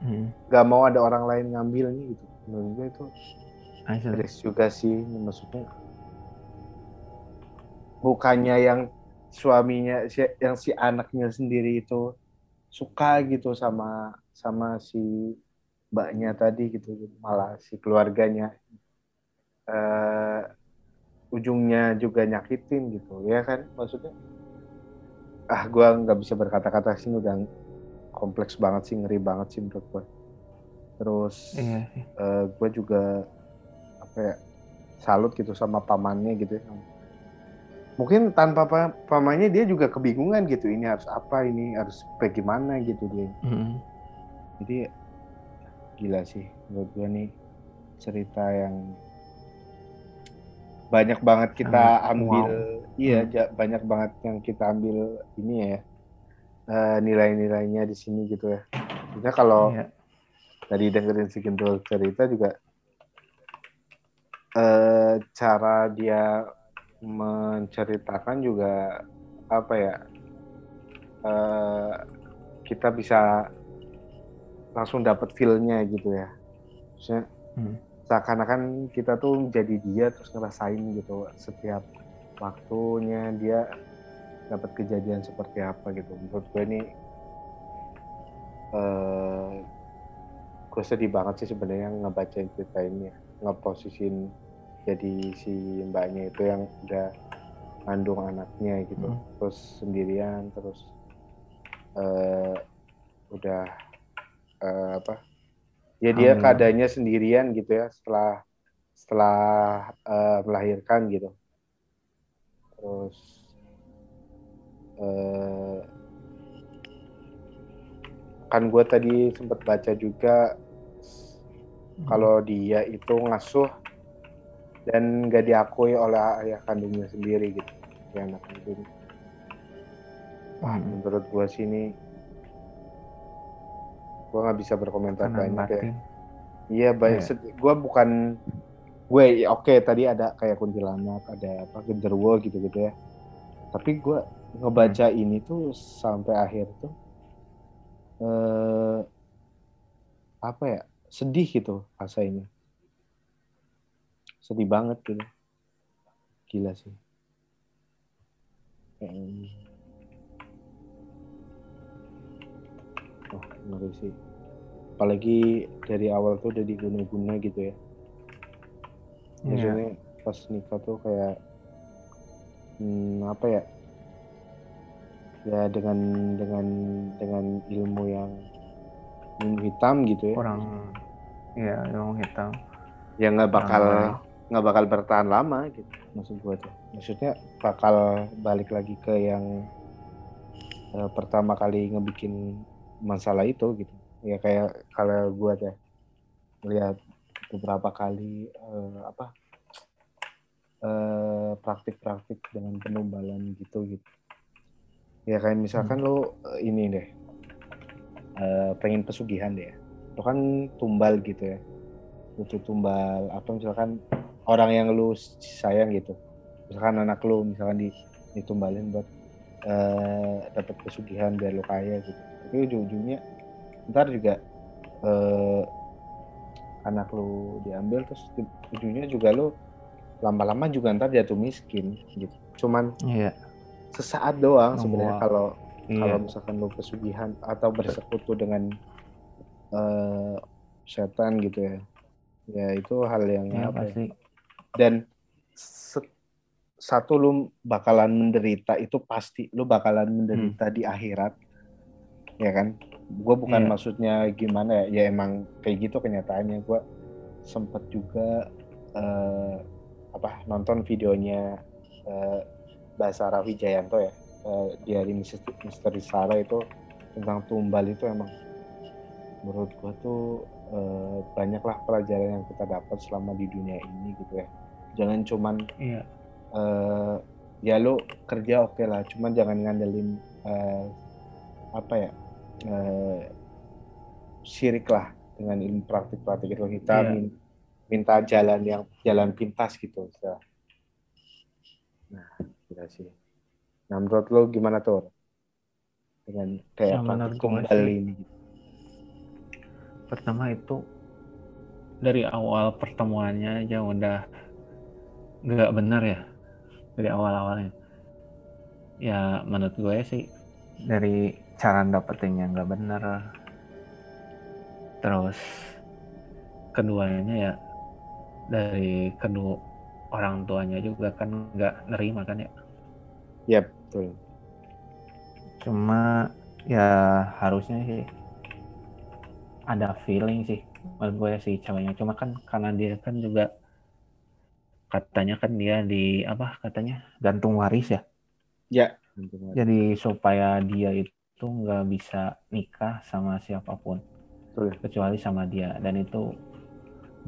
Hmm. mau ada orang lain ngambilnya gitu menurut gue itu Asli. miris juga sih maksudnya. Bukannya yang suaminya si- yang si anaknya sendiri itu suka gitu sama sama si mbaknya tadi gitu malah si keluarganya eh ujungnya juga nyakitin gitu ya kan? Maksudnya ah gua nggak bisa berkata-kata sih udah kompleks banget sih ngeri banget sih menurut gua terus iya sih gue juga apa ya salut gitu sama pamannya gitu ya. Mungkin tanpa pa- pamannya dia juga kebingungan gitu ini harus apa ini harus bagaimana gitu dia. Hmm. Jadi gila sih menurut gue nih cerita yang banyak banget kita Sangat ambil iya Hmm. banyak banget yang kita ambil ini ya eh, nilai-nilainya di sini gitu ya. Kita kalau Iya. Tadi dengerin si cerita juga eh cara dia menceritakan juga apa ya eh kita bisa langsung dapat feel-nya gitu ya Maksudnya Hmm. seakan-akan kita tuh jadi dia terus ngerasain gitu setiap waktunya dia dapat kejadian seperti apa gitu menurut gue ini eh gue sedih banget sih sebenarnya ngebaca cerita ini ya. ngeposisin jadi si mbaknya itu yang udah ngandung anaknya gitu Hmm. terus sendirian terus eh udah eh, apa ya dia Hamil. keadaannya sendirian gitu ya setelah setelah eh, melahirkan gitu terus eh kan gue tadi sempat baca juga kalau dia itu ngasuh dan gak diakui oleh ayah kandungnya sendiri gitu si anak kandung Wah, Hmm. menurut gue sih ini gue nggak bisa berkomentar Kanan banyak ya iya banyak Iya. gue bukan gue ya oke tadi ada kayak kuntilanak ada apa genderuwo gitu gitu ya tapi gue ngebaca Hmm. ini tuh sampai akhir tuh eh apa ya sedih gitu rasanya. Sedih banget gitu. Gila sih. Kayak- oh ngeri sih. Apalagi dari awal tuh udah diguna-guna gitu ya. Iya. maksudnya pas nikah tuh kayak hmm, apa ya? Ya dengan dengan dengan ilmu yang ilmu hitam gitu ya. Kurang ya ilmu hitam. Ya nggak bakal Orang nggak bakal bertahan lama gitu maksud gue tuh. Maksudnya bakal balik lagi ke yang eh, pertama kali ngebikin masalah itu gitu. Ya kayak kalau gue teh lihat beberapa kali eh, apa eh, praktik-praktik dengan penumbalan gitu gitu. Ya kayak misalkan lo eh, ini deh eh, pengen pesugihan deh. Ya. lo kan tumbal gitu ya. Butuh tumbal apa misalkan orang yang lu sayang gitu. Misalkan anak lu misalkan di ditumbalin buat eh, dapat pesugihan biar lu kaya gitu. Tapi ujung-ujungnya ntar juga eh, anak lu diambil terus di- ujungnya juga lu lama-lama juga ntar jatuh miskin gitu. Cuman Iya. sesaat doang sebenarnya kalau Iya. kalau misalkan lu pesugihan atau bersekutu dengan eh, setan gitu ya. Ya itu hal yang Iya, apa ya, pasti. dan se- satu lu bakalan menderita itu pasti lu bakalan menderita di akhirat. Ya kan? Gue bukan Iya. maksudnya gimana ya ya emang kayak gitu kenyataannya. Gue sempet juga eh, apa nonton videonya eh, Basara Wijayanto ya eh, dari Misteri, Misteri Sara itu tentang tumbal itu emang menurut gue tuh eh, banyaklah pelajaran yang kita dapat selama di dunia ini gitu ya jangan cuman Iya. eh ya lu kerja oke lah cuman jangan ngandelin eh, apa ya eh, syirik lah dengan ilmu praktik-praktik itu kita Iya. min- minta jalan yang jalan pintas gitu nah gitu sih nah menurut lu gimana tuh dengan kayak Ya, praktik sih- ini Pertama itu dari awal pertemuannya aja udah nggak benar ya dari awal-awalnya. Ya menurut gue sih dari cara dapetinnya nggak benar. Terus keduanya ya dari kedua orang tuanya juga kan nggak nerima kan ya. ya betul. Cuma ya harusnya sih ada feeling sih menurut gue sih ceweknya. Cuma kan karena dia kan juga katanya kan dia di apa katanya gantung waris ya. ya. Jadi supaya dia itu nggak bisa nikah sama siapa pun. Betul. kecuali sama dia. Dan itu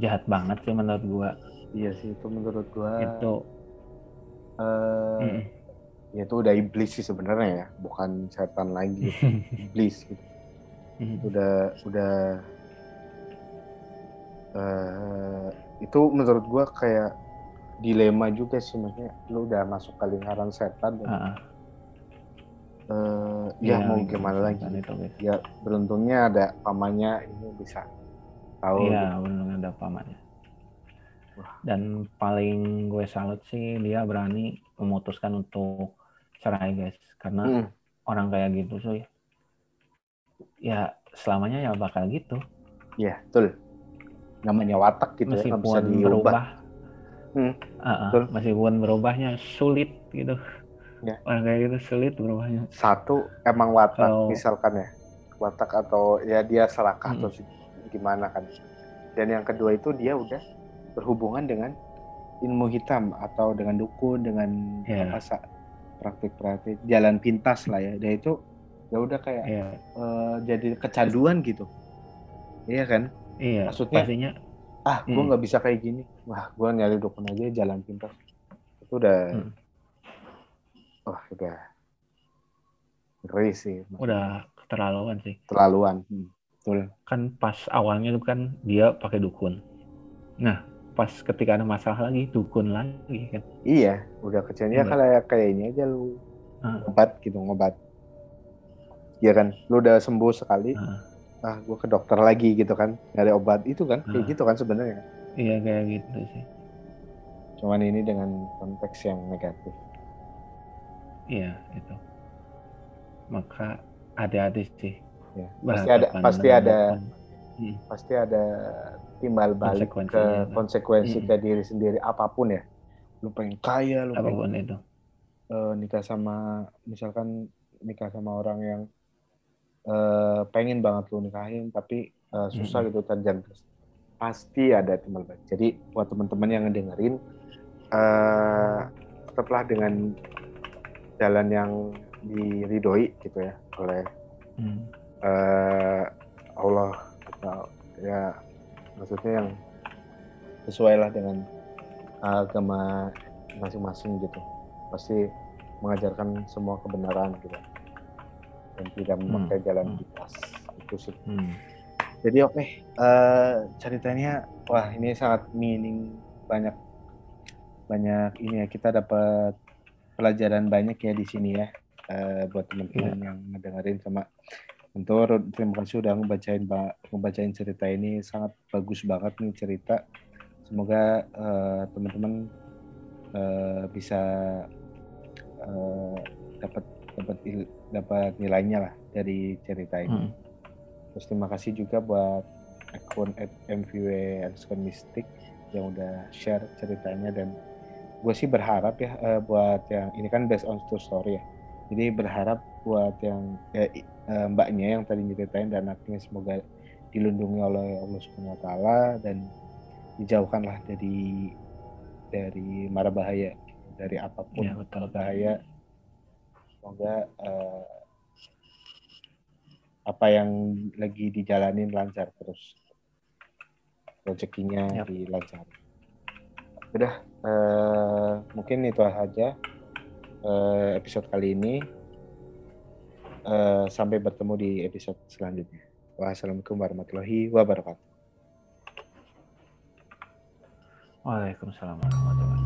jahat banget sih menurut gue. Iya sih itu menurut gua itu. Eh, mm, ya itu udah iblis sih sebenarnya ya bukan setan lagi [LAUGHS] iblis gitu mm, udah udah eh itu menurut gua kayak dilema juga sih maksudnya lu udah masuk ke lingkaran setan dan ah. eh, ya Iya, mau gitu, gimana lagi kan itu guys. ya beruntungnya ada pamannya ini bisa tahu Iya, gitu. ada pamannya. Wah. Dan paling gue salut sih dia berani memutuskan untuk cerai guys, karena Mm, orang kayak gitu sih ya selamanya ya bakal gitu, iya betul namanya watak gitu ya nggak bisa diubah berubah. Hmm, Ah, ah, betul. meskipun berubahnya sulit gitu. Ya. Orang kayak gitu sulit berubahnya. satu emang watak Kalau- misalkan ya watak atau ya dia serakah Mm. atau gimana kan dan yang kedua itu dia udah berhubungan dengan ilmu hitam atau dengan dukun dengan Iya. apa praktik-praktik jalan pintas lah ya dan itu ya udah kayak Iya, eh, jadi kecanduan gitu iya kan iya. Maksudnya- pastinya ah gue Mm. nggak bisa kayak gini wah gue nyari dukun aja jalan pintas itu udah Mm. wah udah ngeri sih udah keterlaluan sih. terlaluan Hmm, betul kan pas awalnya tuh kan dia pakai dukun. Nah, pas ketika ada masalah lagi dukun lagi kan. Iya, udah kecilnya Iya. kayak kayak ini aja lu Ah. obat gitu ngobat. Iya kan, lu udah sembuh sekali, Ah. ah gue ke dokter lagi gitu kan, nyari obat itu kan, kayak Ah. gitu kan sebenarnya. Iya kayak gitu sih. Cuman ini dengan konteks yang negatif. Iya itu. Maka hati-hati sih. Ya, pasti ada, pasti ada, dukun. pasti ada timbal balik ke kan? konsekuensi Mm. ke diri sendiri apa pun ya. Lu pengen kaya, lu pengen Apa pun itu. eh, nikah sama, misalkan nikah sama orang yang eh, pengen banget lu nikahin, tapi eh, susah Mm. gitu terjadi pasti ada timbal balik. Jadi buat teman-teman yang ngedengerin, uh, tetaplah dengan jalan yang diridoi gitu ya oleh hmm. uh, Allah atau ya maksudnya yang sesuai lah dengan agama masing-masing gitu pasti mengajarkan semua kebenaran gitu dan tidak hmm. memakai hmm. jalan pintas itu sih hmm. jadi oke okay, uh, eh, ceritanya wah ini sangat meaning banyak banyak ini ya kita dapat pelajaran banyak ya di sini ya uh, buat teman-teman yeah. yang ngedengerin sama Mentor, terima kasih udah ngebacain ngebacain cerita ini sangat bagus banget nih cerita. Semoga uh, teman-teman uh, bisa uh, dapat dapat dapat nilainya lah dari cerita ini. Hmm. Terus terima kasih juga buat akun MVW underscore Mystic yang udah share ceritanya dan gue sih berharap ya uh, buat yang ini kan based on true story ya. Jadi berharap buat yang ya, mbaknya yang tadi ceritain dan anaknya semoga dilindungi oleh Allah Subhanahu wa taala dan dijauhkanlah dari dari mara bahaya dari apa pun ya, betul. bahaya semoga uh, apa yang lagi dijalanin lancar terus rezekinya yep. dilancar udah uh, mungkin itu saja uh, episode kali ini Uh, sampai bertemu di episode selanjutnya. Wassalamualaikum warahmatullahi wabarakatuh. Waalaikumsalam warahmatullahi wabarakatuh.